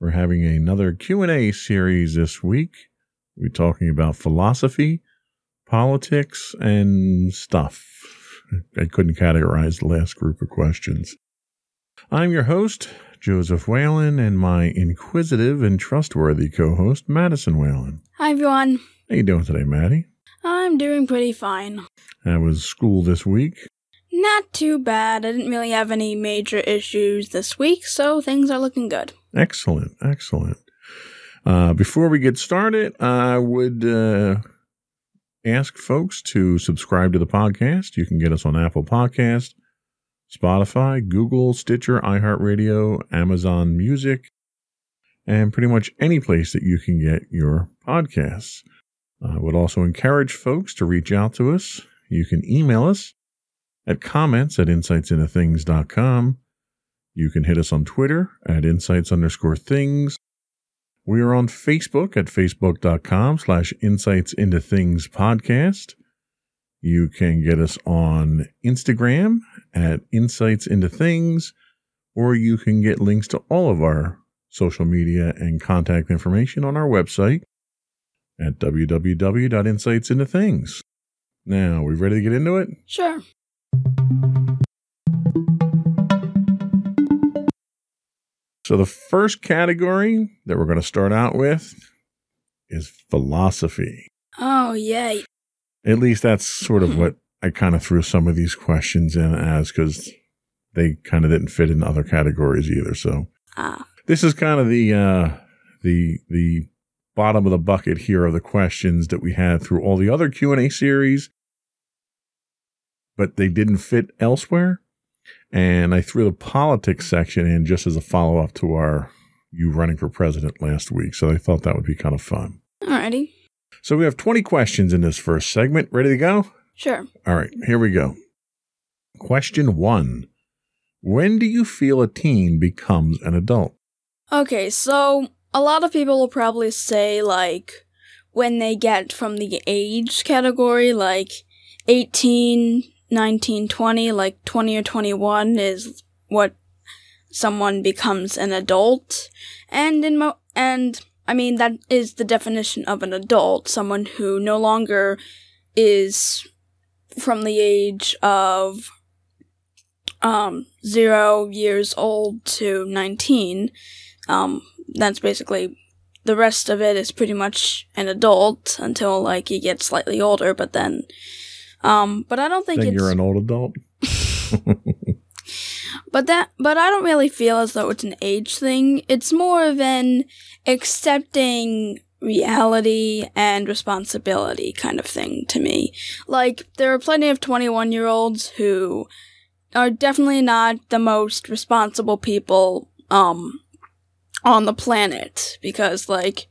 We're having another Q&A series this week. We're talking about philosophy, politics, and stuff. I couldn't categorize the last group of questions. I'm your host, Joseph Whalen, and my inquisitive and trustworthy co-host, Madison Whalen. Hi, everyone. How you doing today, Maddie? I'm doing pretty fine. How was school this week? Not too bad. I didn't really have any major issues this week, so things are looking good. Excellent, excellent. Uh, before we get started, I would uh, ask folks to subscribe to the podcast. You can get us on Apple Podcast, Spotify, Google, Stitcher, iHeartRadio, Amazon Music, and pretty much any place that you can get your podcasts. I would also encourage folks to reach out to us. You can email us at comments at insightsintothings.com. You can hit us on Twitter at insights underscore things. We are on Facebook at facebook.com slash insights into things podcast. You can get us on Instagram at insights into things, or you can get links to all of our social media and contact information on our website at www.insightsintothings. Now, we ready to get into it? Sure. So, the first category that we're going to start out with is philosophy. Oh, yay. At least that's sort of what I kind of threw some of these questions in as because they kind of didn't fit in other categories either. So, Ah. this is kind of the uh, the the bottom of the bucket here are the questions that we had through all the other Q and A series, but they didn't fit elsewhere. And I threw the politics section in just as a follow up to our you running for president last week. So I thought that would be kind of fun. Alrighty. So we have 20 questions in this first segment. Ready to go? Sure. All right, here we go. Question one When do you feel a teen becomes an adult? Okay, so a lot of people will probably say, like, when they get from the age category, like 18, 19, 20, like 20 or 21 is what someone becomes an adult. And in mo- and I mean that is the definition of an adult, someone who no longer is from the age of um 0 years old to 19. Um that's basically the rest of it is pretty much an adult until like you get slightly older, but then um but I don't think it's you're an old adult? but that but I don't really feel as though it's an age thing. It's more of an accepting reality and responsibility kind of thing to me. Like there are plenty of 21-year-olds who are definitely not the most responsible people um on the planet because like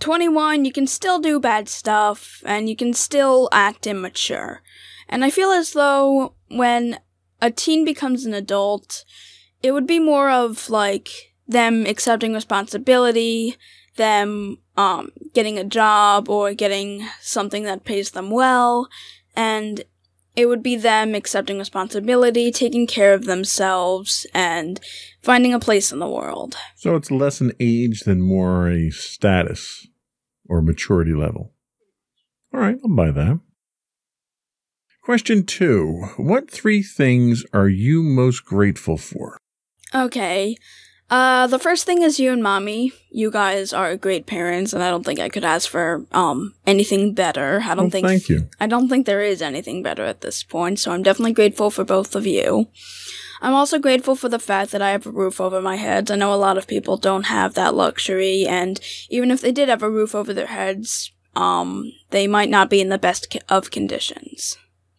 21 you can still do bad stuff and you can still act immature. And I feel as though when a teen becomes an adult, it would be more of like them accepting responsibility, them um, getting a job or getting something that pays them well, and it would be them accepting responsibility, taking care of themselves, and finding a place in the world. So it's less an age than more a status or maturity level. All right, I'll buy that. Question two What three things are you most grateful for? Okay. Uh, the first thing is you and mommy. You guys are great parents, and I don't think I could ask for um anything better. I don't Well, think thank you. I don't think there is anything better at this point, so I'm definitely grateful for both of you. I'm also grateful for the fact that I have a roof over my head. I know a lot of people don't have that luxury, and even if they did have a roof over their heads, um, they might not be in the best of conditions.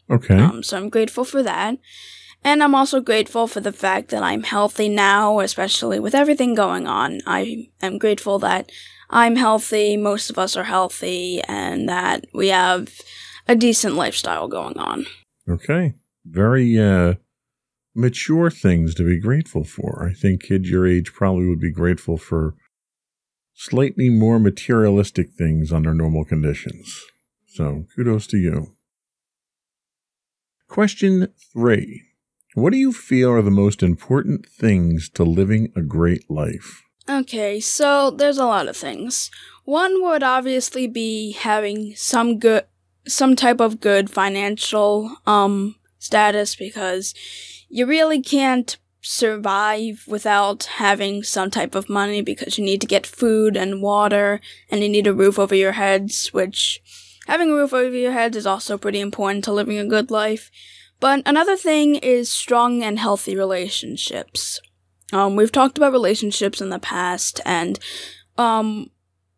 Okay. Um, so I'm grateful for that. And I'm also grateful for the fact that I'm healthy now, especially with everything going on. I am grateful that I'm healthy, most of us are healthy, and that we have a decent lifestyle going on. Okay. Very uh, mature things to be grateful for. I think kids your age probably would be grateful for slightly more materialistic things under normal conditions. So kudos to you. Question three What do you feel are the most important things to living a great life? Okay, so there's a lot of things. One would obviously be having some good some type of good financial um status because you really can't survive without having some type of money because you need to get food and water and you need a roof over your heads which having a roof over your heads is also pretty important to living a good life. But another thing is strong and healthy relationships. Um, we've talked about relationships in the past, and um,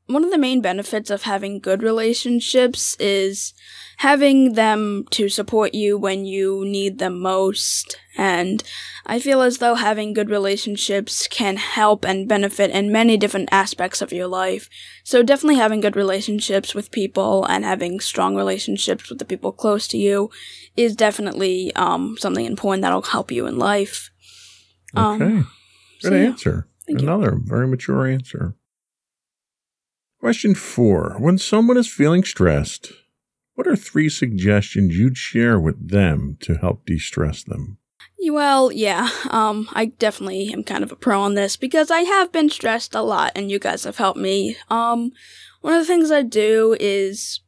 one of the main benefits of having good relationships is having them to support you when you need them most. And I feel as though having good relationships can help and benefit in many different aspects of your life. So definitely having good relationships with people and having strong relationships with the people close to you is definitely um, something important that'll help you in life. Um, Okay. Good so, yeah. answer. You. Another very mature answer. Question four. When someone is feeling stressed, what are three suggestions you'd share with them to help de stress them? Well, yeah, um, I definitely am kind of a pro on this because I have been stressed a lot and you guys have helped me. Um, one of the things I do is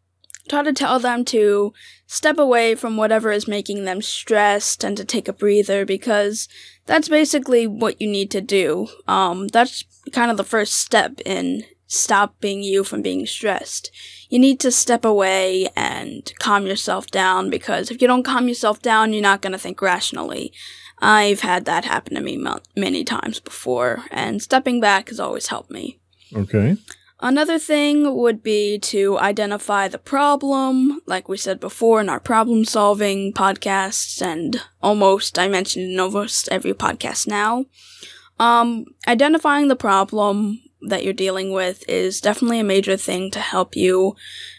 try to tell them to step away from whatever is making them stressed and to take a breather because that's basically what you need to do. Um, that's kind of the first step in stopping you from being stressed. You need to step away and calm yourself down because if you don't calm yourself down, you're not going to think rationally. I've had that happen to me mo- many times before, and stepping back has always helped me. Okay. Another thing would be to identify the problem, like we said before in our problem solving podcasts, and almost I mentioned in almost every podcast now. Um, identifying the problem that you're dealing with is definitely a major thing to help you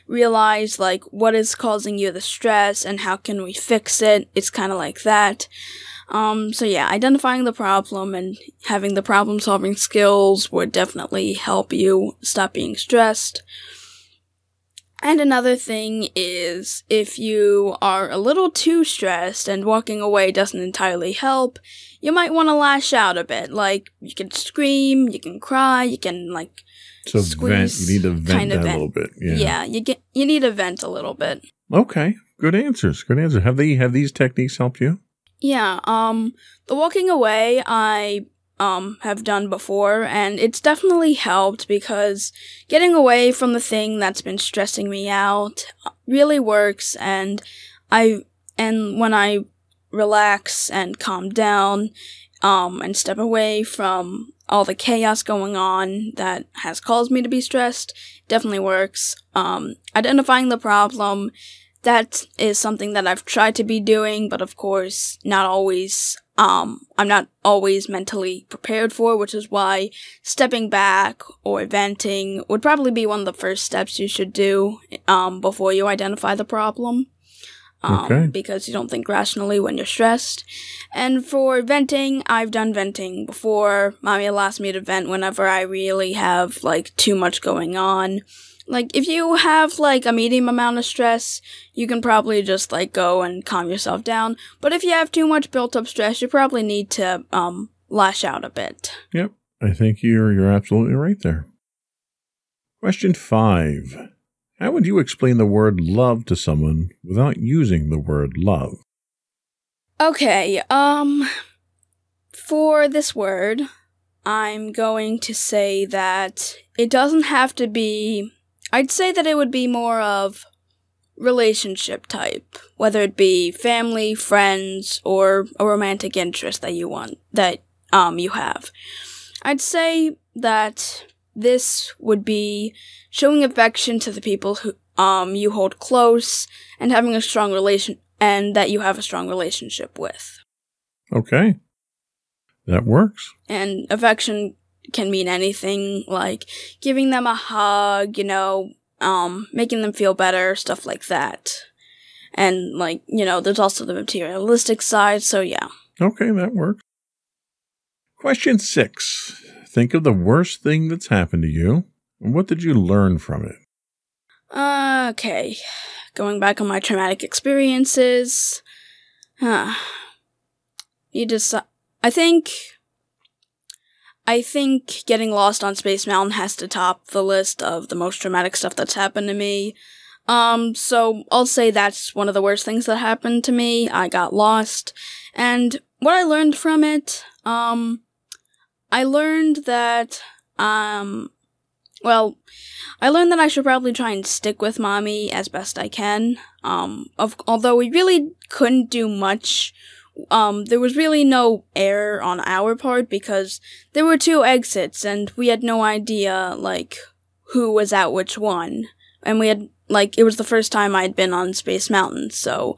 realize like what is causing you the stress and how can we fix it. It's kind of like that. Um, so yeah, identifying the problem and having the problem solving skills would definitely help you stop being stressed. And another thing is if you are a little too stressed and walking away doesn't entirely help, you might want to lash out a bit. Like you can scream, you can cry, you can like So vent. Squeeze, You need to vent kind of a little bit. yeah. Yeah. you get you need to vent a little bit. Okay. Good answers. Good answer. Have they have these techniques helped you? Yeah, um the walking away I um have done before and it's definitely helped because getting away from the thing that's been stressing me out really works and I and when I relax and calm down um and step away from all the chaos going on that has caused me to be stressed definitely works um identifying the problem that is something that I've tried to be doing, but of course, not always, um, I'm not always mentally prepared for, which is why stepping back or venting would probably be one of the first steps you should do, um, before you identify the problem. Um, Okay. because you don't think rationally when you're stressed. And for venting, I've done venting before. Mommy allows me to vent whenever I really have, like, too much going on. Like, if you have, like, a medium amount of stress, you can probably just, like, go and calm yourself down. But if you have too much built up stress, you probably need to, um, lash out a bit. Yep. I think you're you're absolutely right there. Question five. How would you explain the word love to someone without using the word love? Okay, um, for this word, I'm going to say that it doesn't have to be. I'd say that it would be more of relationship type, whether it be family, friends, or a romantic interest that you want that um you have. I'd say that this would be showing affection to the people who um you hold close and having a strong relation and that you have a strong relationship with. Okay. That works. And affection can mean anything like giving them a hug, you know, um, making them feel better, stuff like that. And like, you know, there's also the materialistic side, so yeah. Okay, that works. Question six. Think of the worst thing that's happened to you, what did you learn from it? Okay. Going back on my traumatic experiences. Huh. You just I think I think getting lost on Space Mountain has to top the list of the most traumatic stuff that's happened to me. Um, so I'll say that's one of the worst things that happened to me. I got lost. And what I learned from it, um, I learned that, um, well, I learned that I should probably try and stick with mommy as best I can. Um, of, although we really couldn't do much um, there was really no error on our part because there were two exits and we had no idea, like, who was at which one. And we had, like, it was the first time I'd been on Space Mountain, so,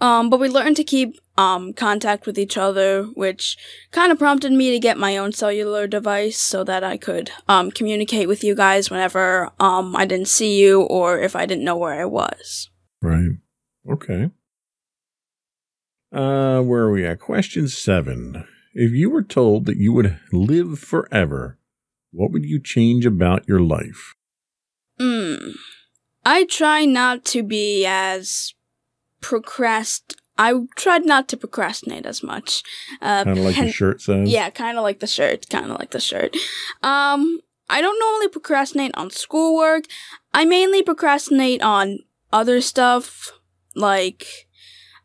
um, but we learned to keep, um, contact with each other, which kind of prompted me to get my own cellular device so that I could, um, communicate with you guys whenever, um, I didn't see you or if I didn't know where I was. Right. Okay. Uh, where are we at? Question seven. If you were told that you would live forever, what would you change about your life? Hmm. I try not to be as procrast. I tried not to procrastinate as much. Uh, kind of like the shirt says. Yeah, kind of like the shirt. Kind of like the shirt. Um, I don't normally procrastinate on schoolwork. I mainly procrastinate on other stuff, like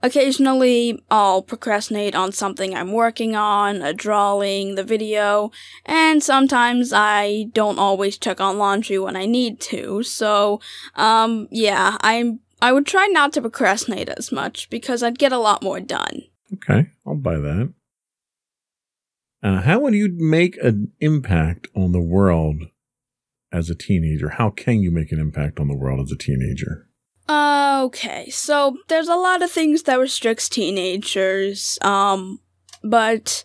Occasionally, I'll procrastinate on something I'm working on, a drawing, the video, and sometimes I don't always check on laundry when I need to. So, um, yeah, I'm I would try not to procrastinate as much because I'd get a lot more done. Okay, I'll buy that. Uh, how would you make an impact on the world as a teenager? How can you make an impact on the world as a teenager? Okay, so there's a lot of things that restricts teenagers, um, but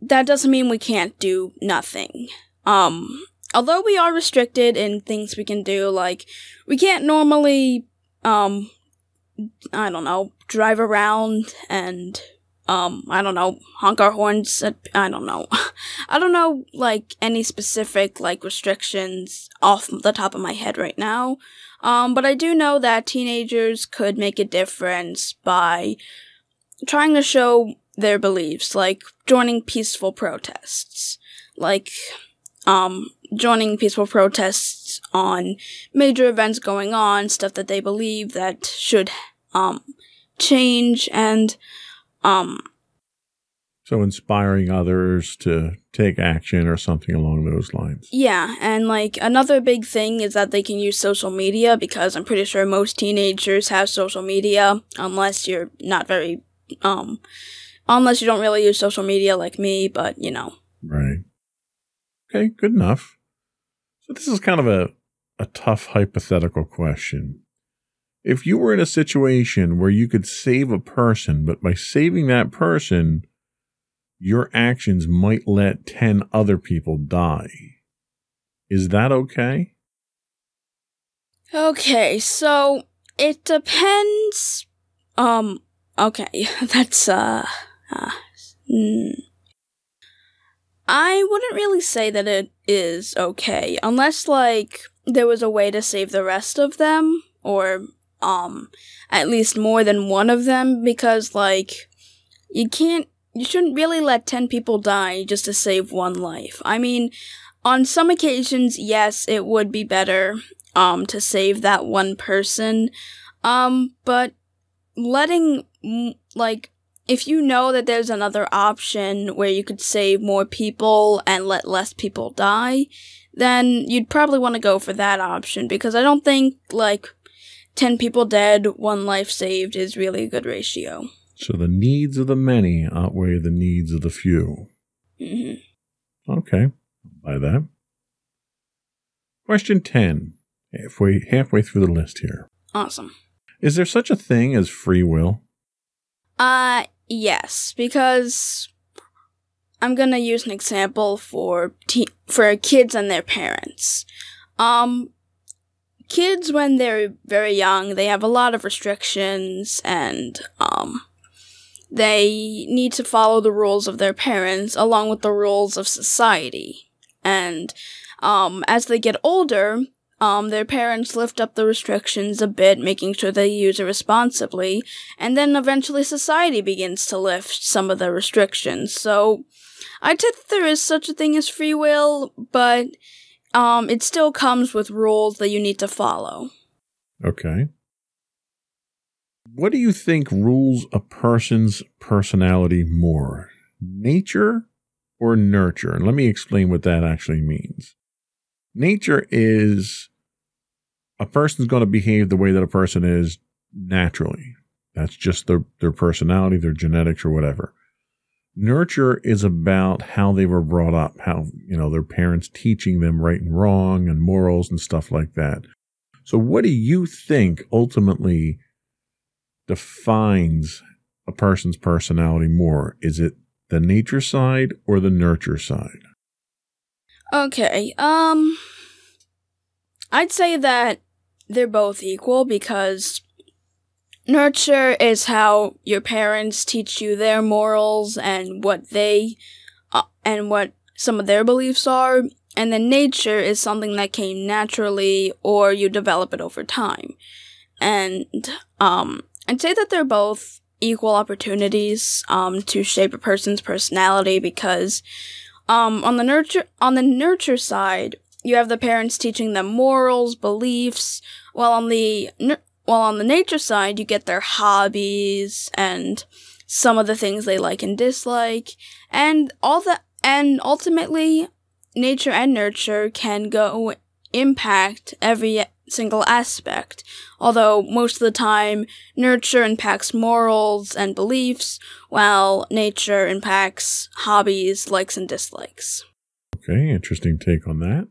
that doesn't mean we can't do nothing. Um, although we are restricted in things we can do, like, we can't normally, um, I don't know, drive around and, um, I don't know, honk our horns at, I don't know. I don't know, like, any specific, like, restrictions off the top of my head right now. Um, but I do know that teenagers could make a difference by trying to show their beliefs, like joining peaceful protests, like um, joining peaceful protests on major events going on, stuff that they believe that should um, change, and um, so inspiring others to take action or something along those lines. Yeah, and like another big thing is that they can use social media because I'm pretty sure most teenagers have social media unless you're not very um unless you don't really use social media like me, but you know. Right. Okay, good enough. So this is kind of a a tough hypothetical question. If you were in a situation where you could save a person, but by saving that person, your actions might let 10 other people die. Is that okay? Okay, so it depends. Um, okay, that's, uh, uh mm. I wouldn't really say that it is okay, unless, like, there was a way to save the rest of them, or, um, at least more than one of them, because, like, you can't you shouldn't really let 10 people die just to save one life. I mean, on some occasions, yes, it would be better um to save that one person. Um but letting like if you know that there's another option where you could save more people and let less people die, then you'd probably want to go for that option because I don't think like 10 people dead, one life saved is really a good ratio. So the needs of the many outweigh the needs of the few. hmm Okay, by that. Question 10. Halfway, halfway through the list here. Awesome. Is there such a thing as free will? Uh, yes, because I'm gonna use an example for te- for kids and their parents. Um, kids when they're very young, they have a lot of restrictions and um, they need to follow the rules of their parents along with the rules of society. And um, as they get older, um, their parents lift up the restrictions a bit, making sure they use it responsibly, and then eventually society begins to lift some of the restrictions. So, I'd say that there is such a thing as free will, but um, it still comes with rules that you need to follow. Okay. What do you think rules a person's personality more? Nature or nurture? And let me explain what that actually means. Nature is a person's going to behave the way that a person is naturally. That's just their, their personality, their genetics, or whatever. Nurture is about how they were brought up, how, you know, their parents teaching them right and wrong and morals and stuff like that. So, what do you think ultimately defines a person's personality more? Is it the nature side or the nurture side? Okay, um, I'd say that they're both equal because nurture is how your parents teach you their morals and what they uh, and what some of their beliefs are, and then nature is something that came naturally or you develop it over time. And um, I'd say that they're both equal opportunities um, to shape a person's personality because um, on the nurture on the nurture side, you have the parents teaching them morals, beliefs, while on the while on the nature side, you get their hobbies and some of the things they like and dislike, and all that. And ultimately, nature and nurture can go impact every single aspect. Although most of the time, nurture impacts morals and beliefs, while nature impacts hobbies, likes, and dislikes. Okay, interesting take on that.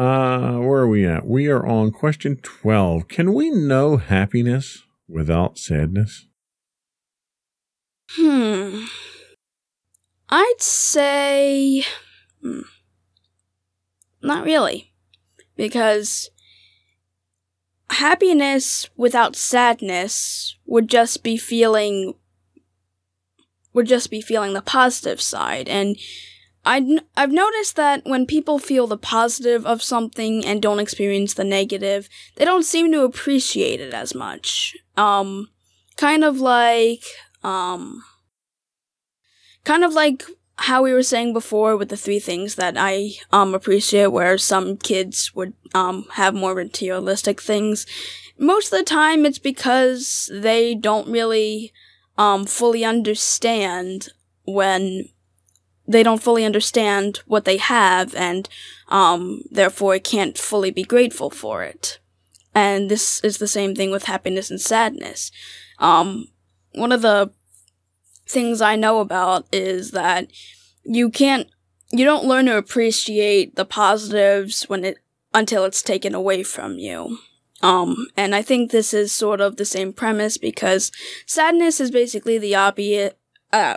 Uh, where are we at? We are on question 12. Can we know happiness without sadness? Hmm. I'd say. Hmm. Not really. Because happiness without sadness would just be feeling. would just be feeling the positive side. And i I've noticed that when people feel the positive of something and don't experience the negative, they don't seem to appreciate it as much. Um, kind of like, um, kind of like how we were saying before with the three things that I um appreciate where some kids would um have more materialistic things. Most of the time it's because they don't really um fully understand when they don't fully understand what they have and um therefore can't fully be grateful for it. And this is the same thing with happiness and sadness. Um one of the things I know about is that you can't you don't learn to appreciate the positives when it until it's taken away from you. Um, and I think this is sort of the same premise because sadness is basically the opposite, uh,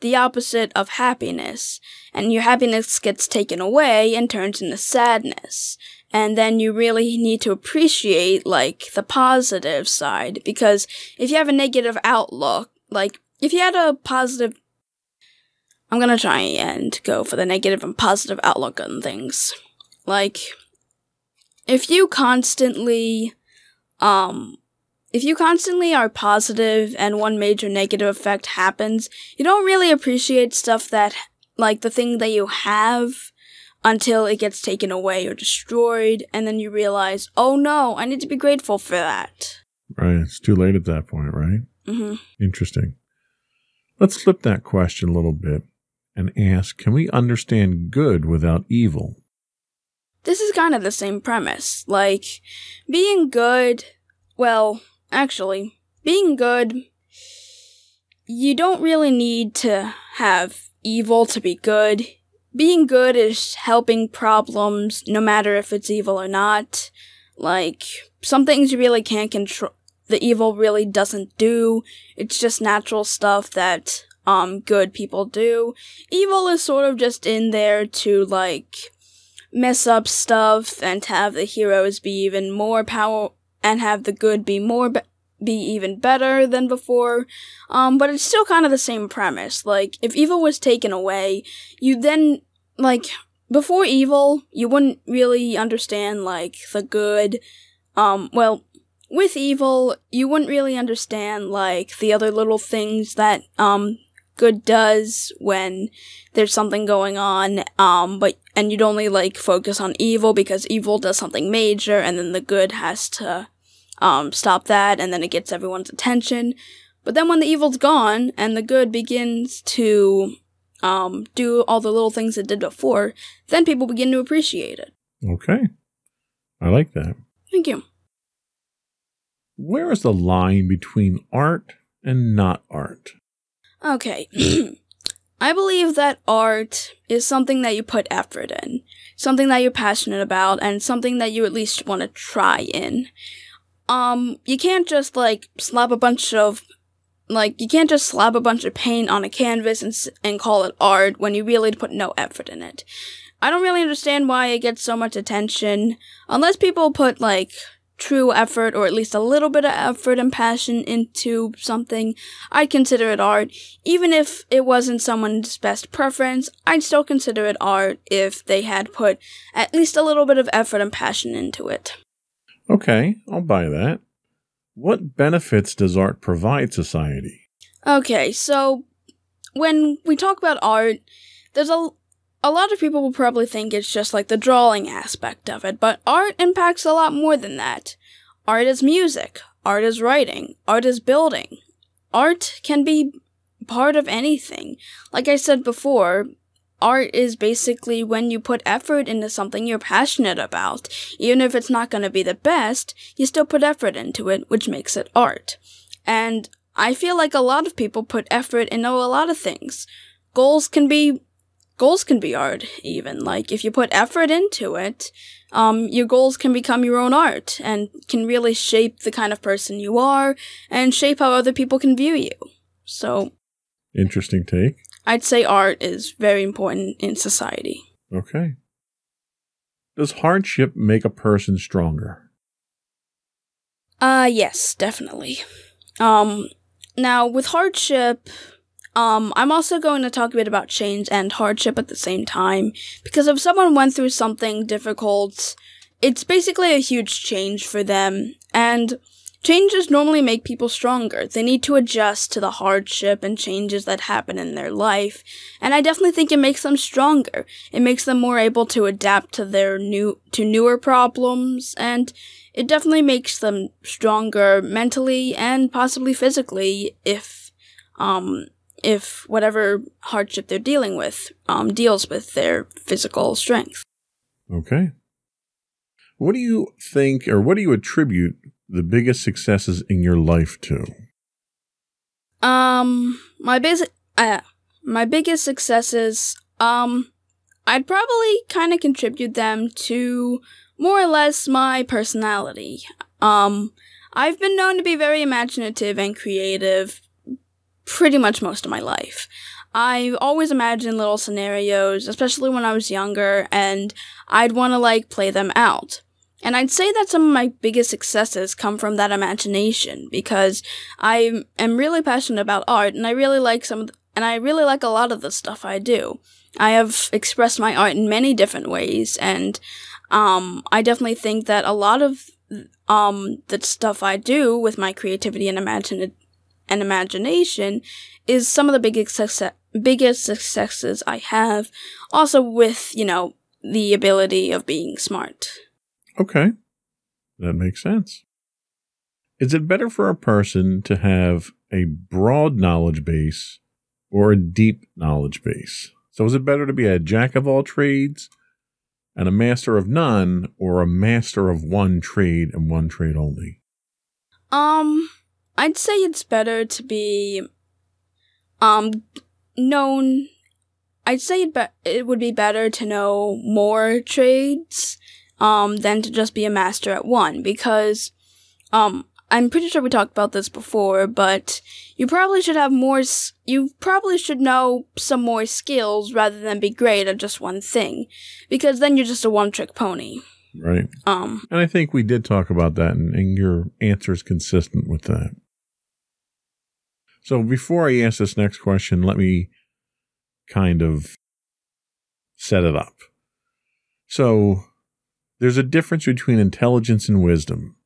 the opposite of happiness. And your happiness gets taken away and turns into sadness. And then you really need to appreciate, like, the positive side. Because if you have a negative outlook, like, if you had a positive I'm gonna try and go for the negative and positive outlook on things. Like, if you constantly, um, if you constantly are positive and one major negative effect happens, you don't really appreciate stuff that, like the thing that you have until it gets taken away or destroyed, and then you realize, oh no, I need to be grateful for that. Right. It's too late at that point, right? hmm Interesting. Let's flip that question a little bit and ask can we understand good without evil? This is kind of the same premise. Like, being good, well, actually, being good, you don't really need to have evil to be good. Being good is helping problems, no matter if it's evil or not. Like, some things you really can't control, the evil really doesn't do. It's just natural stuff that, um, good people do. Evil is sort of just in there to, like, mess up stuff and have the heroes be even more power and have the good be more be, be even better than before. Um, but it's still kind of the same premise. Like if evil was taken away, you then like before evil, you wouldn't really understand like the good. Um, well, with evil, you wouldn't really understand like the other little things that um good does when there's something going on um but and you'd only like focus on evil because evil does something major and then the good has to um stop that and then it gets everyone's attention but then when the evil's gone and the good begins to um do all the little things it did before then people begin to appreciate it Okay. I like that. thank you Where is the line between art and not art? Okay. I believe that art is something that you put effort in, something that you're passionate about, and something that you at least want to try in. Um, you can't just like slap a bunch of like you can't just slap a bunch of paint on a canvas and and call it art when you really put no effort in it. I don't really understand why it gets so much attention unless people put like true effort or at least a little bit of effort and passion into something. I'd consider it art. Even if it wasn't someone's best preference, I'd still consider it art if they had put at least a little bit of effort and passion into it. Okay, I'll buy that. What benefits does art provide society? Okay, so when we talk about art, there's a a lot of people will probably think it's just like the drawing aspect of it, but art impacts a lot more than that. Art is music, art is writing, art is building. Art can be part of anything. Like I said before, art is basically when you put effort into something you're passionate about. Even if it's not going to be the best, you still put effort into it, which makes it art. And I feel like a lot of people put effort into a lot of things. Goals can be goals can be art even like if you put effort into it um, your goals can become your own art and can really shape the kind of person you are and shape how other people can view you so Interesting take. i'd say art is very important in society Okay. Does hardship make a person stronger? Uh yes, definitely. Um now with hardship, um I'm also going to talk a bit about change and hardship at the same time because if someone went through something difficult, it's basically a huge change for them and changes normally make people stronger. They need to adjust to the hardship and changes that happen in their life, and I definitely think it makes them stronger. It makes them more able to adapt to their new to newer problems and it definitely makes them stronger mentally and possibly physically if um if whatever hardship they're dealing with um deals with their physical strength. Okay. What do you think, or what do you attribute the biggest successes in your life to? Um my basic uh, my biggest successes um I'd probably kind of contribute them to more or less my personality. Um I've been known to be very imaginative and creative pretty much most of my life. I always imagined little scenarios, especially when I was younger, and I'd want to like play them out. And I'd say that some of my biggest successes come from that imagination because I am really passionate about art and I really like some of the, and I really like a lot of the stuff I do. I have expressed my art in many different ways and um I definitely think that a lot of um the stuff I do with my creativity and imagine and imagination is some of the biggest success biggest successes I have also with, you know, the ability of being smart. Okay. That makes sense. Is it better for a person to have a broad knowledge base or a deep knowledge base? So is it better to be a jack of all trades and a master of none or a master of one trade and one trade only? Um, I'd say it's better to be um known I'd say it, be- it would be better to know more trades um than to just be a master at one because um I'm pretty sure we talked about this before, but you probably should have more. S- you probably should know some more skills rather than be great at just one thing, because then you're just a one-trick pony. Right. Um. And I think we did talk about that, and, and your answer is consistent with that. So before I ask this next question, let me kind of set it up. So there's a difference between intelligence and wisdom.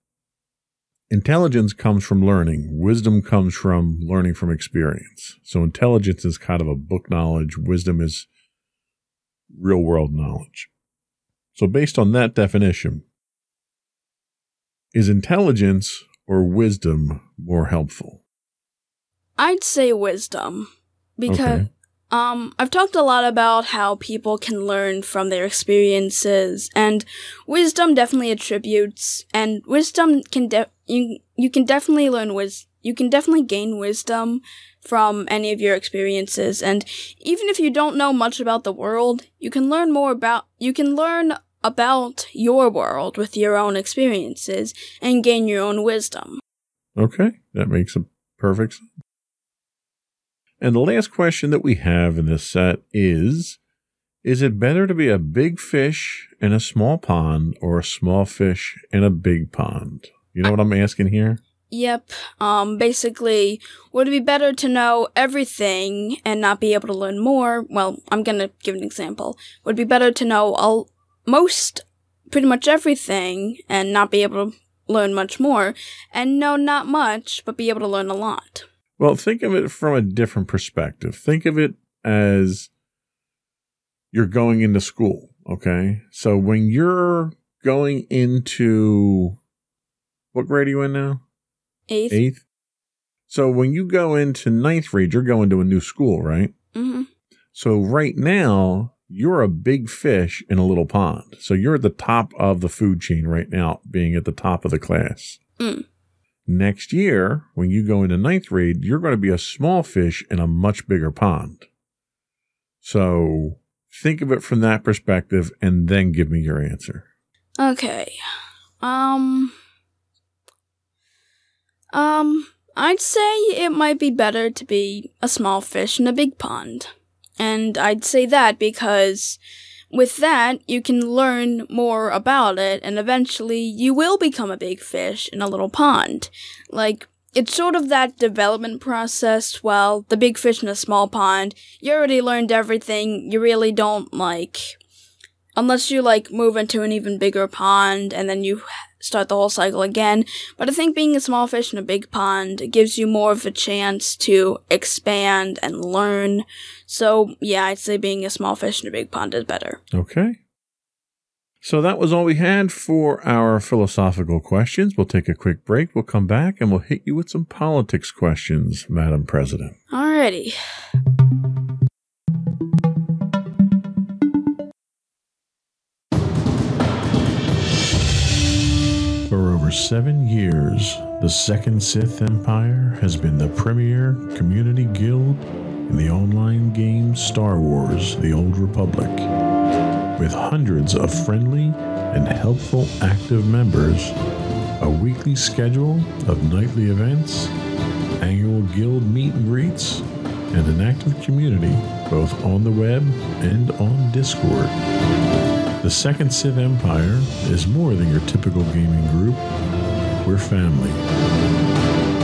Intelligence comes from learning. Wisdom comes from learning from experience. So intelligence is kind of a book knowledge. Wisdom is real world knowledge. So based on that definition, is intelligence or wisdom more helpful? I'd say wisdom because Okay. um I've talked a lot about how people can learn from their experiences and wisdom definitely attributes and wisdom can de- you you can definitely learn wis you can definitely gain wisdom from any of your experiences and even if you don't know much about the world you can learn more about you can learn about your world with your own experiences and gain your own wisdom Okay, that makes a perfect sense. And the last question that we have in this set is Is it better to be a big fish in a small pond or a small fish in a big pond? You know what I'm asking here? Yep. Um, basically, would it be better to know everything and not be able to learn more? Well, I'm gonna give an example. Would it be better to know all, most, pretty much everything and not be able to learn much more, and know not much, but be able to learn a lot? Well, think of it from a different perspective. Think of it as you're going into school, okay? So when you're going into what grade are you in now? Eighth? Eighth. So when you go into ninth grade, you're going to a new school, right? Mm-hmm. So right now, you're a big fish in a little pond. So you're at the top of the food chain right now, being at the top of the class. Mm. Next year, when you go into ninth grade, you're going to be a small fish in a much bigger pond. So think of it from that perspective and then give me your answer. Okay. Um. Um, I'd say it might be better to be a small fish in a big pond. And I'd say that because with that, you can learn more about it, and eventually you will become a big fish in a little pond. Like, it's sort of that development process. Well, the big fish in a small pond, you already learned everything. You really don't, like, unless you like move into an even bigger pond and then you start the whole cycle again. But I think being a small fish in a big pond gives you more of a chance to expand and learn. So yeah, I'd say being a small fish in a big pond is better. Okay. So that was all we had for our philosophical questions. We'll take a quick break. We'll come back and we'll hit you with some politics questions, Madam President. Alrighty. For over seven years, the Second Sith Empire has been the premier community guild in the online game Star Wars The Old Republic. With hundreds of friendly and helpful active members, a weekly schedule of nightly events, annual guild meet and greets, and an active community both on the web and on Discord. The Second Sith Empire is more than your typical gaming group. We're family.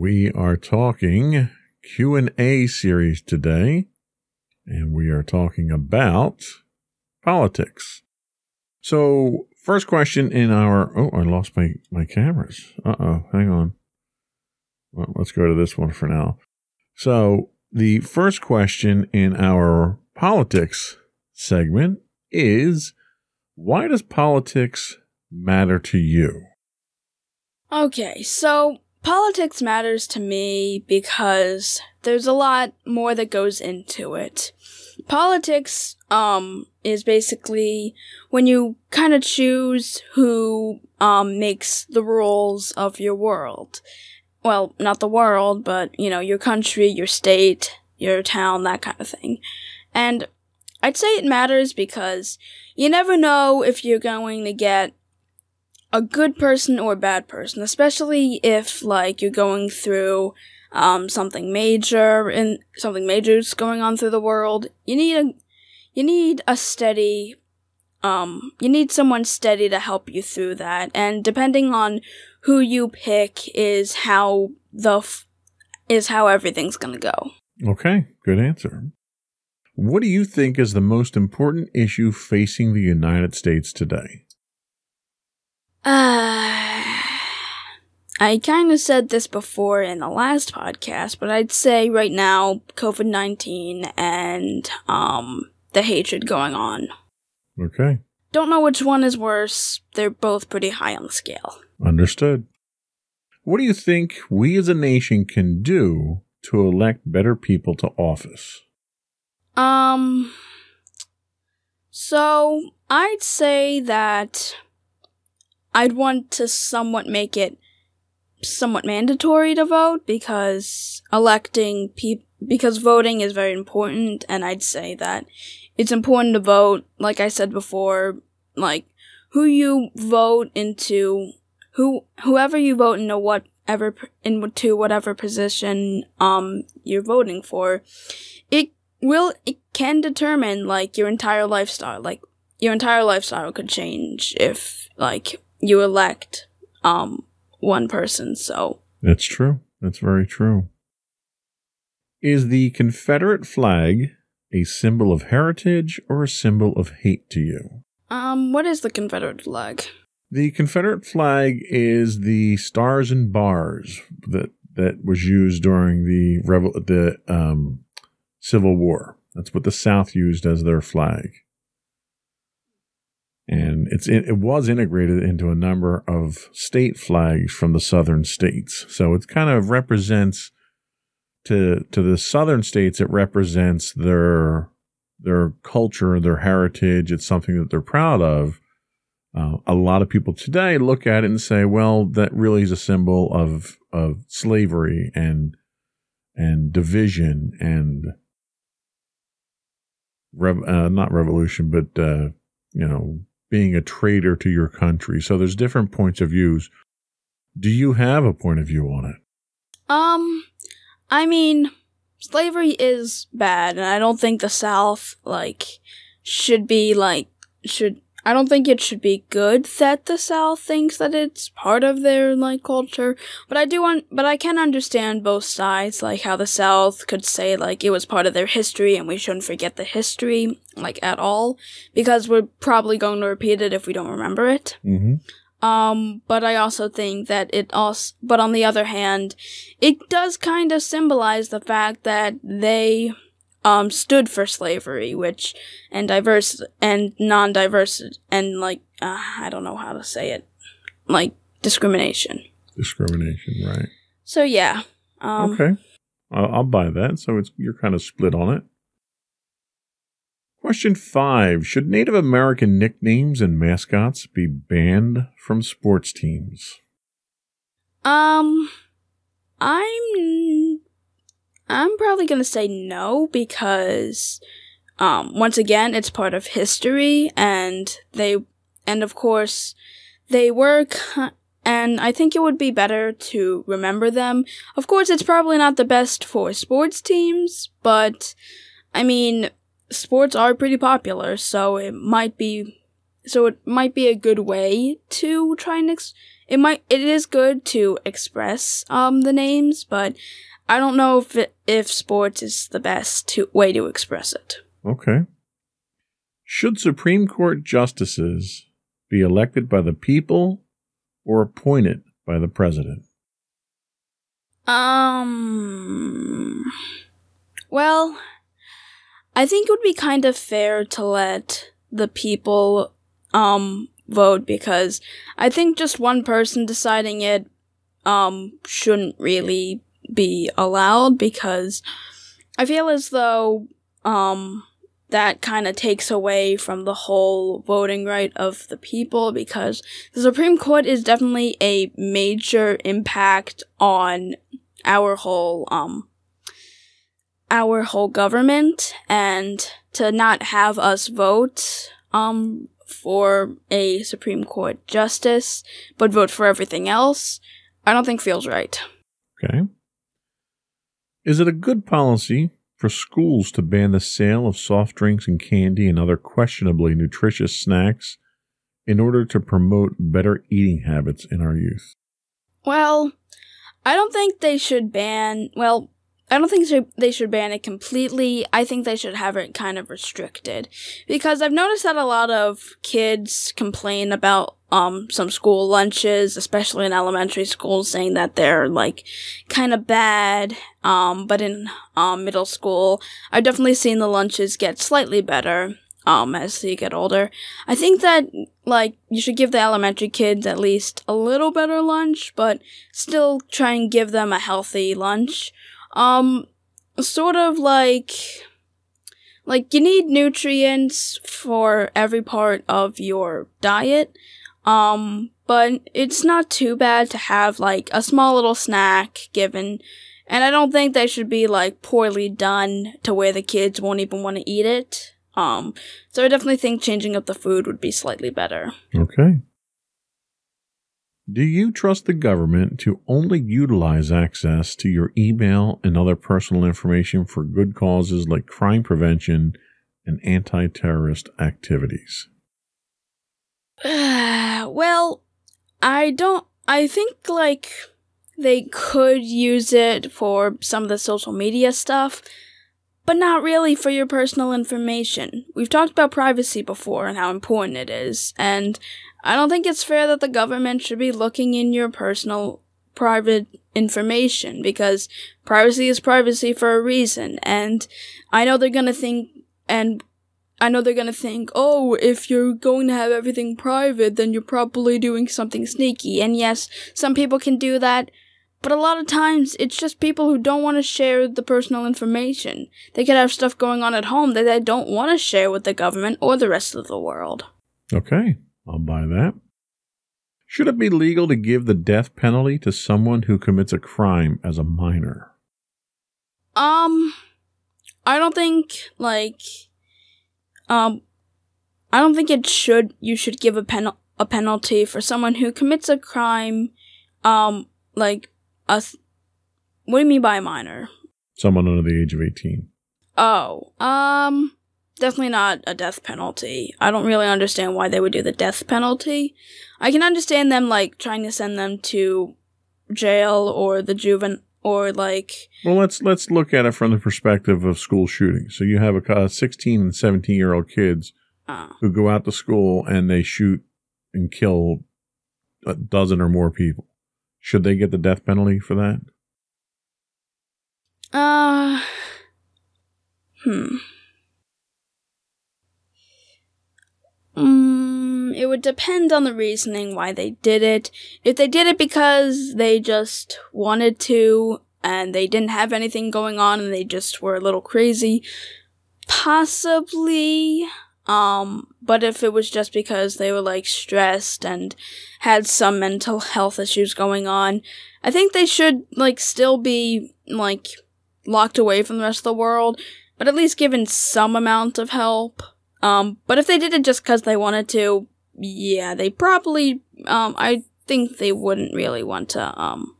We are talking Q&A series today, and we are talking about politics. So, first question in our oh, I lost my my cameras. Uh oh, hang on. Well, let's go to this one for now. So, the first question in our politics segment is why does politics matter to you? Okay, so politics matters to me because there's a lot more that goes into it. Politics um is basically when you kind of choose who um makes the rules of your world. Well, not the world, but you know, your country, your state, your town, that kind of thing. And I'd say it matters because you never know if you're going to get a good person or a bad person, especially if like you're going through um, something major and something major is going on through the world. You need a you need a steady um you need someone steady to help you through that and depending on who you pick is how the f- is how everything's to go. Okay, good answer. What do you think is the most important issue facing the United States today? Uh, I kind of said this before in the last podcast, but I'd say right now COVID 19 and um, the hatred going on. Okay. Don't know which one is worse. They're both pretty high on the scale. Understood. What do you think we as a nation can do to elect better people to office? Um, so I'd say that I'd want to somewhat make it somewhat mandatory to vote because electing people because voting is very important and I'd say that it's important to vote like I said before like who you vote into who whoever you vote into whatever into whatever position um you're voting for it will it can determine like your entire lifestyle like your entire lifestyle could change if like you elect um one person so That's true. That's very true. Is the Confederate flag a symbol of heritage or a symbol of hate to you? um what is the confederate flag The Confederate flag is the stars and bars that that was used during the revel- the um, Civil War. That's what the South used as their flag, and it's it was integrated into a number of state flags from the southern states. So it kind of represents to to the southern states. It represents their their culture, their heritage. It's something that they're proud of. Uh, a lot of people today look at it and say, "Well, that really is a symbol of of slavery and and division and rev- uh, not revolution, but uh, you know, being a traitor to your country." So there's different points of views. Do you have a point of view on it? Um, I mean, slavery is bad, and I don't think the South, like, should be, like, should. I don't think it should be good that the South thinks that it's part of their, like, culture. But I do want, but I can understand both sides, like, how the South could say, like, it was part of their history and we shouldn't forget the history, like, at all. Because we're probably going to repeat it if we don't remember it. Mm-hmm. Um, but I also think that it also, but on the other hand, it does kind of symbolize the fact that they, um, stood for slavery, which, and diverse, and non-diverse, and like, uh, I don't know how to say it, like, discrimination. Discrimination, right? So yeah, um, okay, I'll, I'll buy that. So it's you're kind of split on it. Question five: Should Native American nicknames and mascots be banned from sports teams? Um, I'm I'm probably gonna say no because, um, once again, it's part of history, and they, and of course, they were, and I think it would be better to remember them. Of course, it's probably not the best for sports teams, but I mean, sports are pretty popular, so it might be so it might be a good way to try and ex- it might it is good to express um the names, but I don't know if it, if sports is the best to, way to express it. Okay. Should Supreme Court justices be elected by the people or appointed by the president? Um. Well, I think it would be kind of fair to let the people um vote because I think just one person deciding it um shouldn't really be allowed because I feel as though um that kind of takes away from the whole voting right of the people because the Supreme Court is definitely a major impact on our whole um our whole government and to not have us vote um for a Supreme Court justice but vote for everything else I don't think feels right. Okay. Is it a good policy for schools to ban the sale of soft drinks and candy and other questionably nutritious snacks in order to promote better eating habits in our youth? Well, I don't think they should ban, well, I don't think they should ban it completely. I think they should have it kind of restricted. Because I've noticed that a lot of kids complain about um some school lunches, especially in elementary schools, saying that they're like kind of bad. Um, but in um middle school, I've definitely seen the lunches get slightly better. Um, as you get older, I think that like you should give the elementary kids at least a little better lunch, but still try and give them a healthy lunch. Um, sort of like like you need nutrients for every part of your diet. Um, but it's not too bad to have like a small little snack given. And I don't think they should be like poorly done to where the kids won't even want to eat it. Um, so I definitely think changing up the food would be slightly better. Okay. Do you trust the government to only utilize access to your email and other personal information for good causes like crime prevention and anti terrorist activities? well, I don't. I think, like, they could use it for some of the social media stuff, but not really for your personal information. We've talked about privacy before and how important it is, and I don't think it's fair that the government should be looking in your personal private information because privacy is privacy for a reason. And I know they're gonna think, and I know they're gonna think, oh, if you're going to have everything private, then you're probably doing something sneaky. And yes, some people can do that. But a lot of times, it's just people who don't want to share the personal information. They could have stuff going on at home that they don't want to share with the government or the rest of the world. Okay. I'll buy that. Should it be legal to give the death penalty to someone who commits a crime as a minor? Um, I don't think like, um, I don't think it should. You should give a pen a penalty for someone who commits a crime, um, like a. What do you mean by a minor? Someone under the age of eighteen. Oh, um, definitely not a death penalty. I don't really understand why they would do the death penalty. I can understand them like trying to send them to jail or the juvenile or like well let's let's look at it from the perspective of school shootings so you have a 16 and 17 year old kids uh, who go out to school and they shoot and kill a dozen or more people. Should they get the death penalty for that? Uh hmm. Mm, it would depend on the reasoning why they did it. If they did it because they just wanted to and they didn't have anything going on and they just were a little crazy, possibly. Um, but if it was just because they were like stressed and had some mental health issues going on, I think they should like still be like locked away from the rest of the world, but at least given some amount of help. Um, but if they did it just because they wanted to, yeah, they probably, um, I think they wouldn't really want to, um,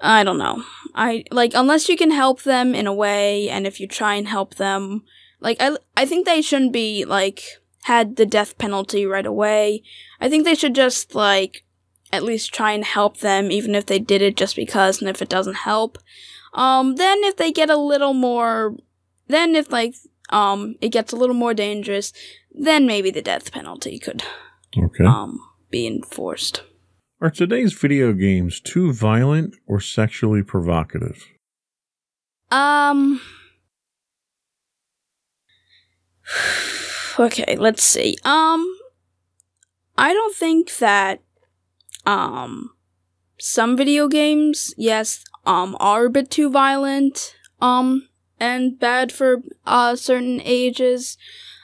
I don't know. I, like, unless you can help them in a way, and if you try and help them, like, I, I think they shouldn't be, like, had the death penalty right away. I think they should just like at least try and help them, even if they did it just because, and if it doesn't help. Um, then if they get a little more, then if like um it gets a little more dangerous, then maybe the death penalty could Okay. um be enforced. Are today's video games too violent or sexually provocative? Um. Okay, let's see. Um, I don't think that um some video games, yes, um, are a bit too violent, um, and bad for uh certain ages.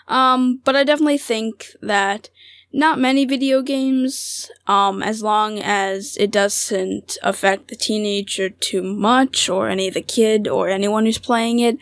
Um, but I definitely think that not many video games, um, as long as it doesn't affect the teenager too much, or any of the kid, or anyone who's playing it.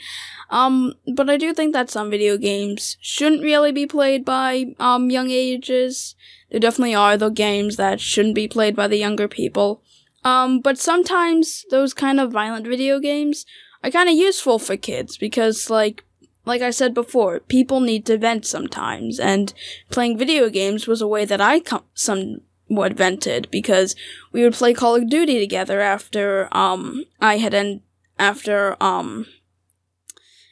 Um, but I do think that some video games shouldn't really be played by, um, young ages. There definitely are the games that shouldn't be played by the younger people. Um, but sometimes those kind of violent video games are kind of useful for kids because, like, like I said before, people need to vent sometimes, and playing video games was a way that I com- somewhat vented because we would play Call of Duty together after um I had en- after um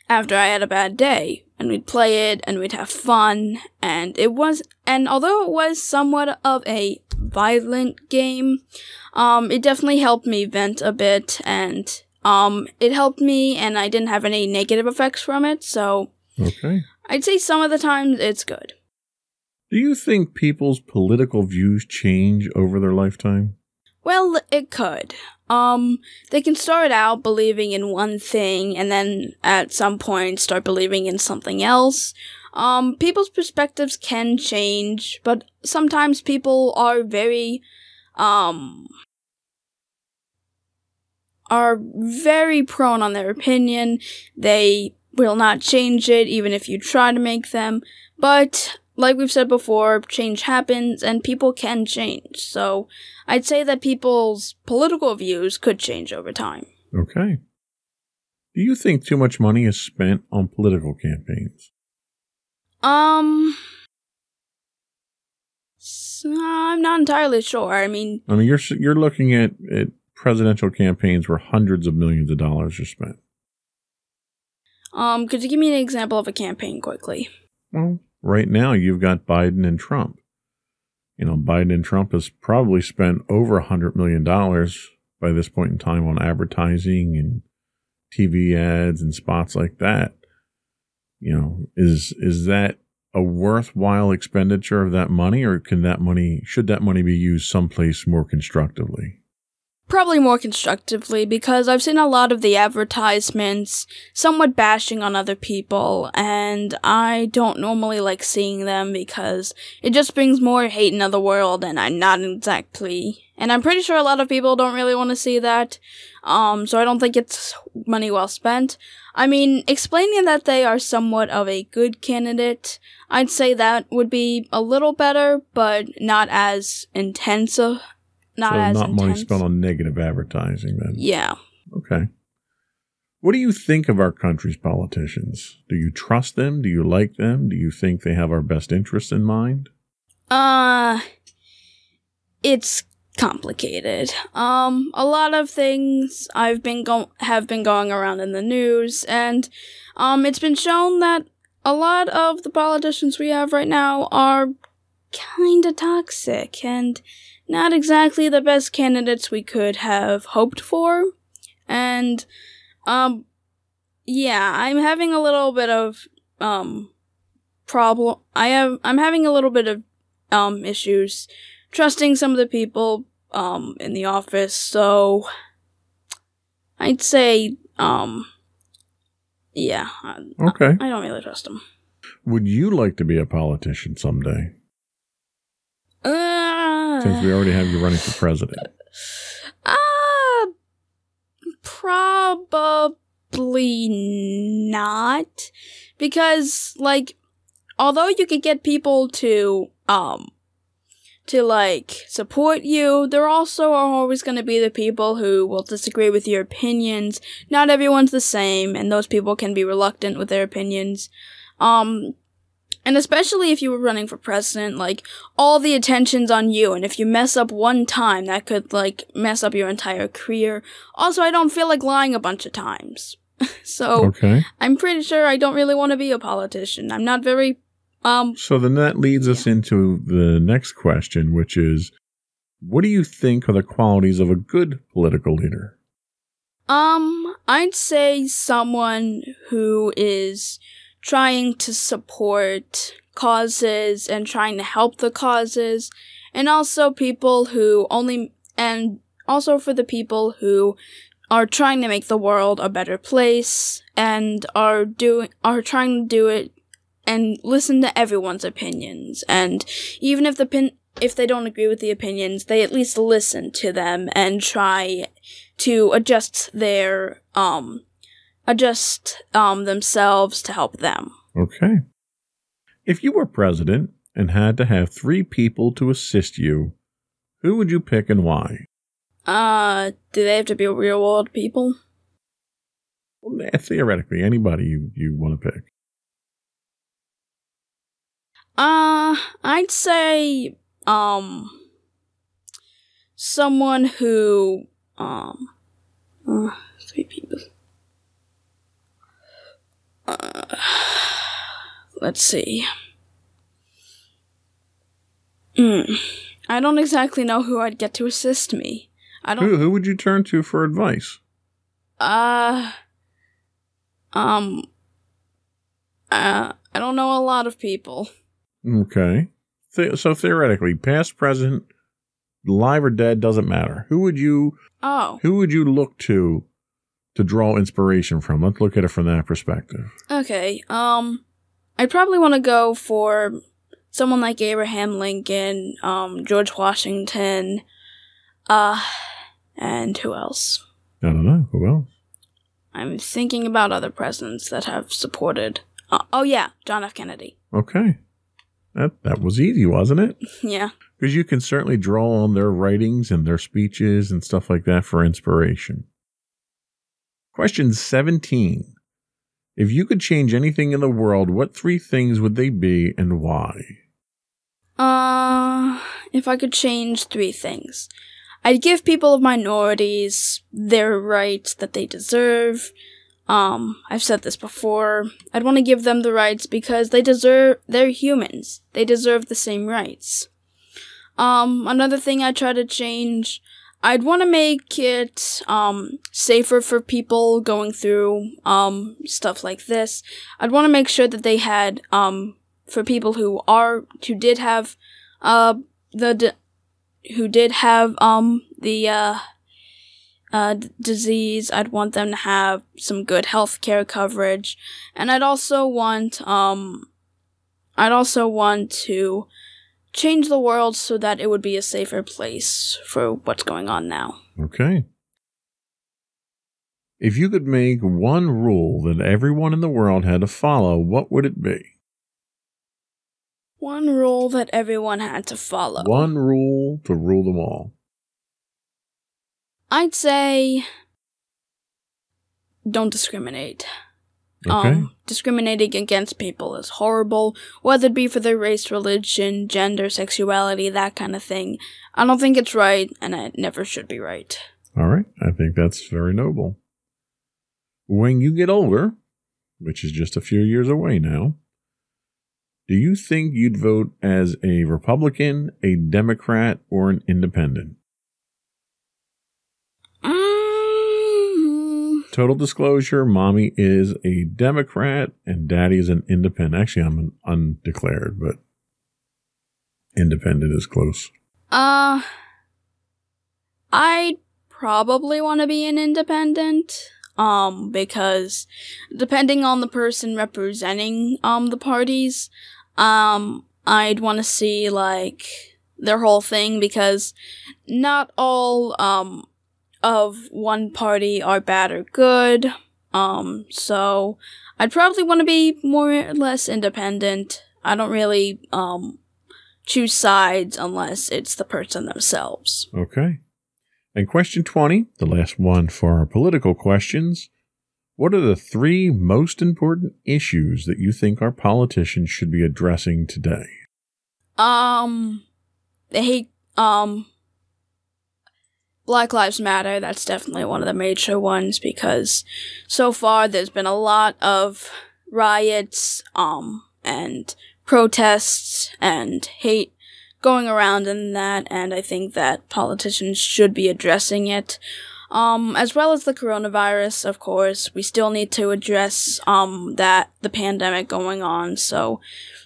after I had a bad day, and we'd play it and we'd have fun, and it was and although it was somewhat of a violent game, um it definitely helped me vent a bit and um, it helped me, and I didn't have any negative effects from it, so Okay. I'd say some of the times it's good. Do you think people's political views change over their lifetime? Well, it could. Um, they can start out believing in one thing, and then at some point start believing in something else. Um, people's perspectives can change, but sometimes people are very, um, are very prone on their opinion. They will not change it even if you try to make them. But like we've said before, change happens and people can change. So I'd say that people's political views could change over time. Okay. Do you think too much money is spent on political campaigns? Um, so I'm not entirely sure. I mean, I mean, you're you're looking at, at presidential campaigns where hundreds of millions of dollars are spent. um, could you give me an example of a campaign quickly? Well, right now you've got Biden and Trump. You know, Biden and Trump has probably spent over a hundred million dollars by this point in time on advertising and TV ads and spots like that. You know, is is that a worthwhile expenditure of that money, or can that money should that money be used someplace more constructively? Probably more constructively because I've seen a lot of the advertisements somewhat bashing on other people, and I don't normally like seeing them because it just brings more hate into the world, and I'm not exactly. And I'm pretty sure a lot of people don't really want to see that, um, so I don't think it's money well spent. I mean, explaining that they are somewhat of a good candidate, I'd say that would be a little better, but not as intensive. Not so as not money spent on negative advertising then. Yeah. Okay. What do you think of our country's politicians? Do you trust them? Do you like them? Do you think they have our best interests in mind? Uh, it's complicated. Um, a lot of things I've been go- have been going around in the news, and um, it's been shown that a lot of the politicians we have right now are kind of toxic and not exactly the best candidates we could have hoped for. And, um, yeah, I'm having a little bit of, um, problem. I have, I'm having a little bit of, um, issues trusting some of the people, um, in the office. So, I'd say, um, yeah, I, Okay. I don't really trust them. Would you like to be a politician someday? Since we already have you running for president. Uh, probably not. Because, like, although you could get people to, um, to, like, support you, there also are always going to be the people who will disagree with your opinions. Not everyone's the same, and those people can be reluctant with their opinions. Um, And especially if you were running for president, like all the attention's on you, and if you mess up one time, that could like mess up your entire career. Also, I don't feel like lying a bunch of times. so Okay. I'm pretty sure I don't really want to be a politician. I'm not very um So then that leads us into the next question, which is what do you think are the qualities of a good political leader? Um, I'd say someone who is trying to support causes and trying to help the causes, and also people who only, and also for the people who are trying to make the world a better place and are doing, are trying to do it and listen to everyone's opinions. And even if the pin, if they don't agree with the opinions, they at least listen to them and try to adjust their um adjust um themselves to help them. Okay. If you were president and had to have three people to assist you, who would you pick and why? Uh do they have to be real world people? Well, eh, theoretically, anybody you, you want to pick. Uh I'd say um someone who um uh, three people. Uh, let's see. Hmm. I don't exactly know who I'd get to assist me. I don't Who, who would you turn to for advice? Uh, um, uh, I don't know a lot of people. Okay. The- so theoretically, past, present, live or dead doesn't matter. Who would you Oh, who would you look to to draw inspiration from? Let's look at it from that perspective. okay. Um, I'd probably want to go for someone like Abraham Lincoln, um, George Washington, uh, and who else? I don't know. Who else? I'm thinking about other presidents that have supported. Uh, oh yeah, John F. Kennedy. Okay. That that was easy, wasn't it? Yeah. Because you can certainly draw on their writings and their speeches and stuff like that for inspiration. Question 17. If you could change anything in the world, what three things would they be and why? Uh, if I could change three things, I'd give people of minorities their rights that they deserve. Um, I've said this before. I'd want to give them the rights because they deserve, they're humans. They deserve the same rights. Um, another thing I try to change, I'd want to make it, um, safer for people going through, um, stuff like this. I'd want to make sure that they had, um, for people who are who did have uh the who did have um the uh uh d- disease i'd want them to have some good health care coverage and i'd also want um i'd also want to change the world so that it would be a safer place for what's going on now Okay. If you could make one rule that everyone in the world had to follow, what would it be? one rule that everyone had to follow One rule to rule them all. i'd say don't discriminate Okay. Um, discriminating against people is horrible, whether it be for their race, religion, gender, sexuality, that kind of thing. I don't think it's right, and it never should be right. All right. I think that's very noble. When you get older, which is just a few years away now, do you think you'd vote as a Republican, a Democrat, or an independent? Mm, Total disclosure mommy is a Democrat and daddy is an independent. Actually, I'm an undeclared, but independent is close. uh, I'd probably want to be an independent. Um, because depending on the person representing um the parties, um, I'd want to see like their whole thing because not all um of one party are bad or good. Um, so I'd probably want to be more or less independent. I don't really um choose sides unless it's the person themselves. Okay. And question 20, the last one for our political questions. What are the three most important issues that you think our politicians should be addressing today? Um, they hate, um, Black Lives Matter. That's definitely one of the major ones because so far there's been a lot of riots, um, and protests and hate going around in that, and I think that politicians should be addressing it. Um, as well as the coronavirus, of course, we still need to address, um, that, the pandemic going on, so,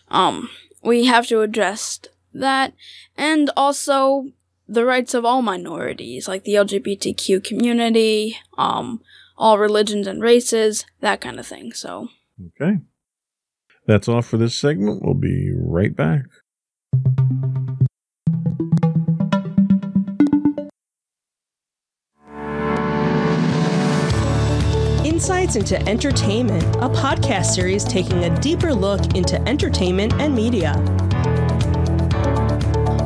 um, we have to address that, and also the rights of all minorities, like the LGBTQ community, um, all religions and races, that kind of thing, so. Okay. That's all for this segment. We'll be right back. Insights into Entertainment, a podcast series taking a deeper look into entertainment and media.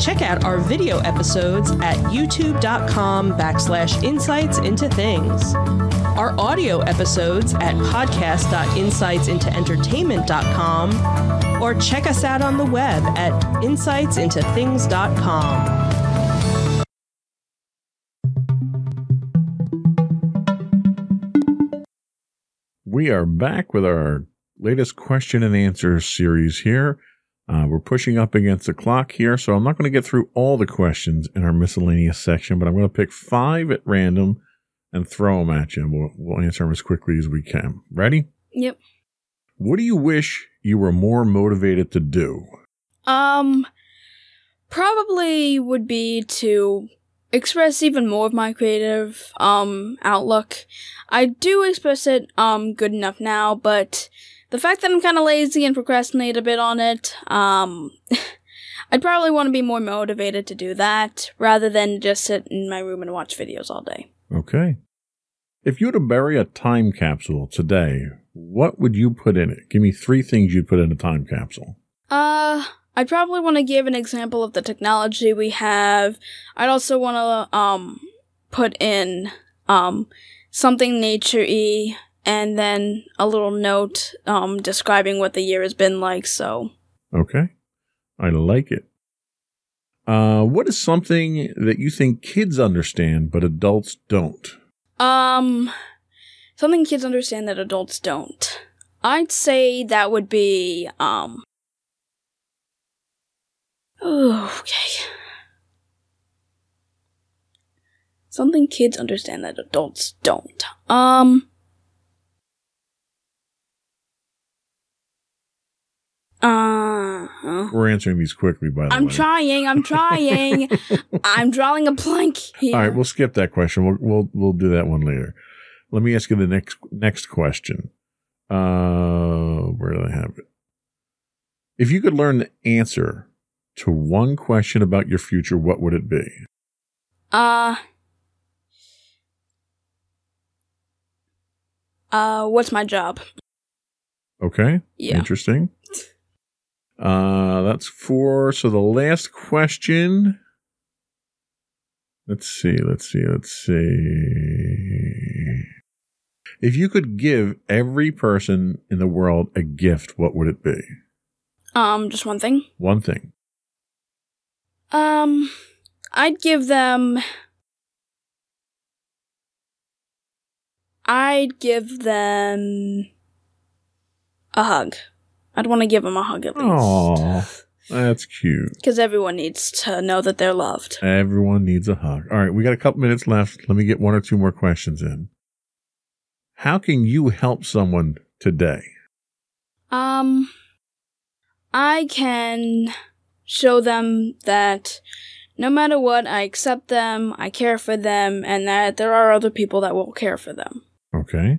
Check out our video episodes at youtube.com backslash insights into things. Our audio episodes at podcast.insightsintoentertainment.com or check us out on the web at insightsintothings.com. We are back with our latest question and answer series here. Uh, we're pushing up against the clock here, so I'm not going to get through all the questions in our miscellaneous section, but I'm going to pick five at random and throw them at you. We'll, we'll answer them as quickly as we can. Ready? Yep. What do you wish you were more motivated to do? Um, probably would be to express even more of my creative um outlook. I do express it um good enough now, but the fact that I'm kind of lazy and procrastinate a bit on it, um I'd probably want to be more motivated to do that rather than just sit in my room and watch videos all day. Okay. If you were to bury a time capsule today, what would you put in it? Give me three things you'd put in a time capsule. Uh, I'd probably want to give an example of the technology we have. I'd also want to um put in um something nature-y and then a little note um describing what the year has been like. So Okay. I like it. Uh, what is something that you think kids understand but adults don't? um something kids understand that adults don't. I'd say that would be um okay. Something kids understand that adults don't. Um Uh, We're answering these quickly, by the way. I'm way. trying. I'm trying. I'm drawing a blank here. All right, we'll skip that question. We'll we'll we'll do that one later. Let me ask you the next next question. Uh, where do I have it? If you could learn the answer to one question about your future, what would it be? Uh. Uh, what's my job? Okay, Yeah. interesting. Uh, that's four. So the last question. Let's see. Let's see. Let's see. If you could give every person in the world a gift, what would it be? Um, just one thing. One thing. Um, I'd give them. I'd give them a hug. I'd want to give them a hug at least. Oh, that's cute. Because everyone needs to know that they're loved. Everyone needs a hug. All right, we got a couple minutes left. Let me get one or two more questions in. How can you help someone today? Um, I can show them that no matter what, I accept them, I care for them, and that there are other people that will care for them. Okay.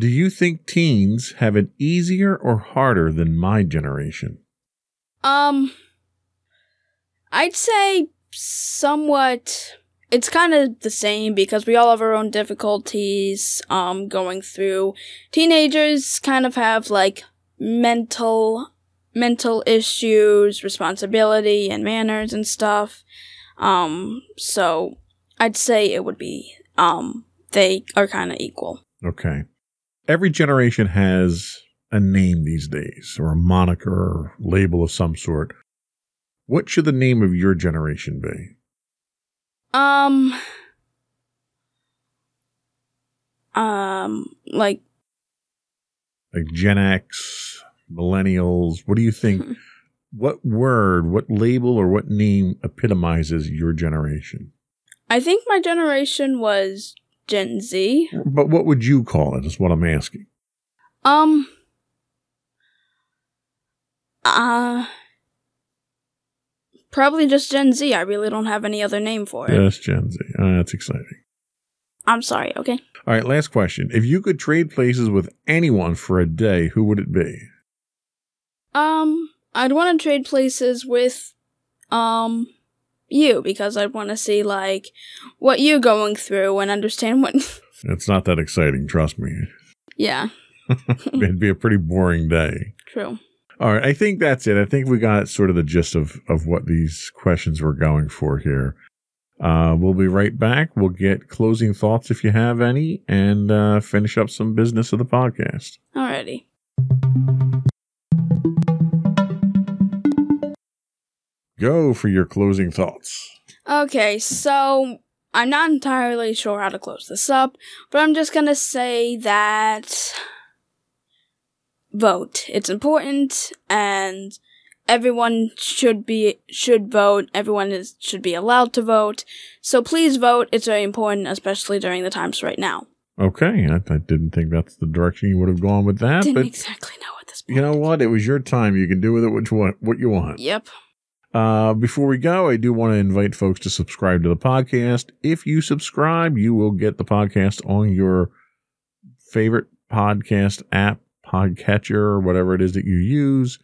Do you think teens have it easier or harder than my generation? Um, I'd say somewhat. It's kind of the same because we all have our own difficulties um going through. Teenagers kind of have like mental mental issues, responsibility and manners and stuff. Um so I'd say it would be um they are kind of equal. Okay. Every generation has a name these days or a moniker or label of some sort. What should the name of your generation be? Um um like Like Gen X, millennials? What do you think? what word, what label, or what name epitomizes your generation? I think my generation was Gen Z. But what would you call it, is what I'm asking. Um uh probably just Gen Z. I really don't have any other name for it. Yes, Gen Z. Uh, that's exciting. I'm sorry, okay? All right, last question. If you could trade places with anyone for a day, who would it be? Um I'd want to trade places with um you because I'd want to see like what you're going through and understand what It's not that exciting, trust me. Yeah, It'd be a pretty boring day. true. All right, I think that's it. I think we got sort of the gist of, of what these questions were going for here. Uh, we'll be right back. We'll get closing thoughts if you have any and uh, finish up some business of the podcast. Alrighty. Go for your closing thoughts. Okay, so I'm not entirely sure how to close this up, but I'm just gonna say that vote. It's important and everyone should be should vote. Everyone is should be allowed to vote. So please vote. It's very important, especially during the times right now. Okay, I, I didn't think that's the direction you would have gone with that, Didn't but exactly know what this you know what? It was your time. You can do with it what you want. What you want. Yep. Uh, before we go, I do want to invite folks to subscribe to the podcast. If you subscribe, you will get the podcast on your favorite podcast app, podcatcher, or whatever it is that you use.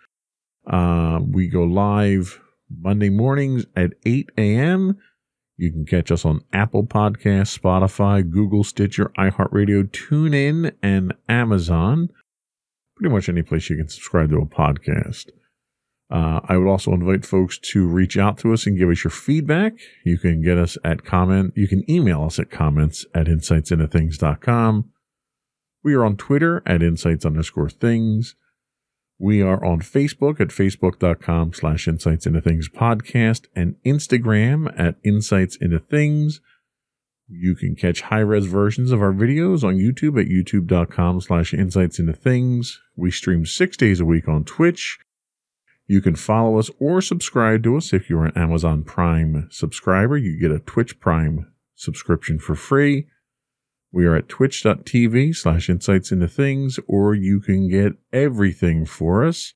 Uh, we go live Monday mornings at 8 a.m. You can catch us on Apple Podcasts, Spotify, Google, Stitcher, iHeartRadio, TuneIn, and Amazon. Pretty much any place you can subscribe to a podcast. Uh, I would also invite folks to reach out to us and give us your feedback. You can get us at comment. You can email us at comments at insightsintothings.com. We are on Twitter at insights underscore things. We are on Facebook at facebook.com slash insights into things podcast and Instagram at insights into things. You can catch high res versions of our videos on YouTube at youtube.com slash insights into things. We stream six days a week on Twitch. You can follow us or subscribe to us if you're an Amazon Prime subscriber. You get a Twitch Prime subscription for free. We are at twitch.tv slash insights into things, or you can get everything for us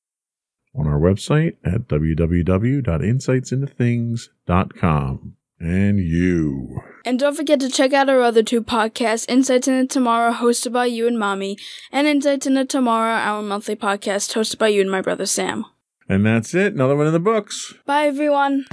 on our website at www.insightsintothings.com. And you. And don't forget to check out our other two podcasts, Insights into Tomorrow, hosted by you and Mommy, and Insights into Tomorrow, our monthly podcast, hosted by you and my brother Sam. And that's it. Another one in the books. Bye, everyone.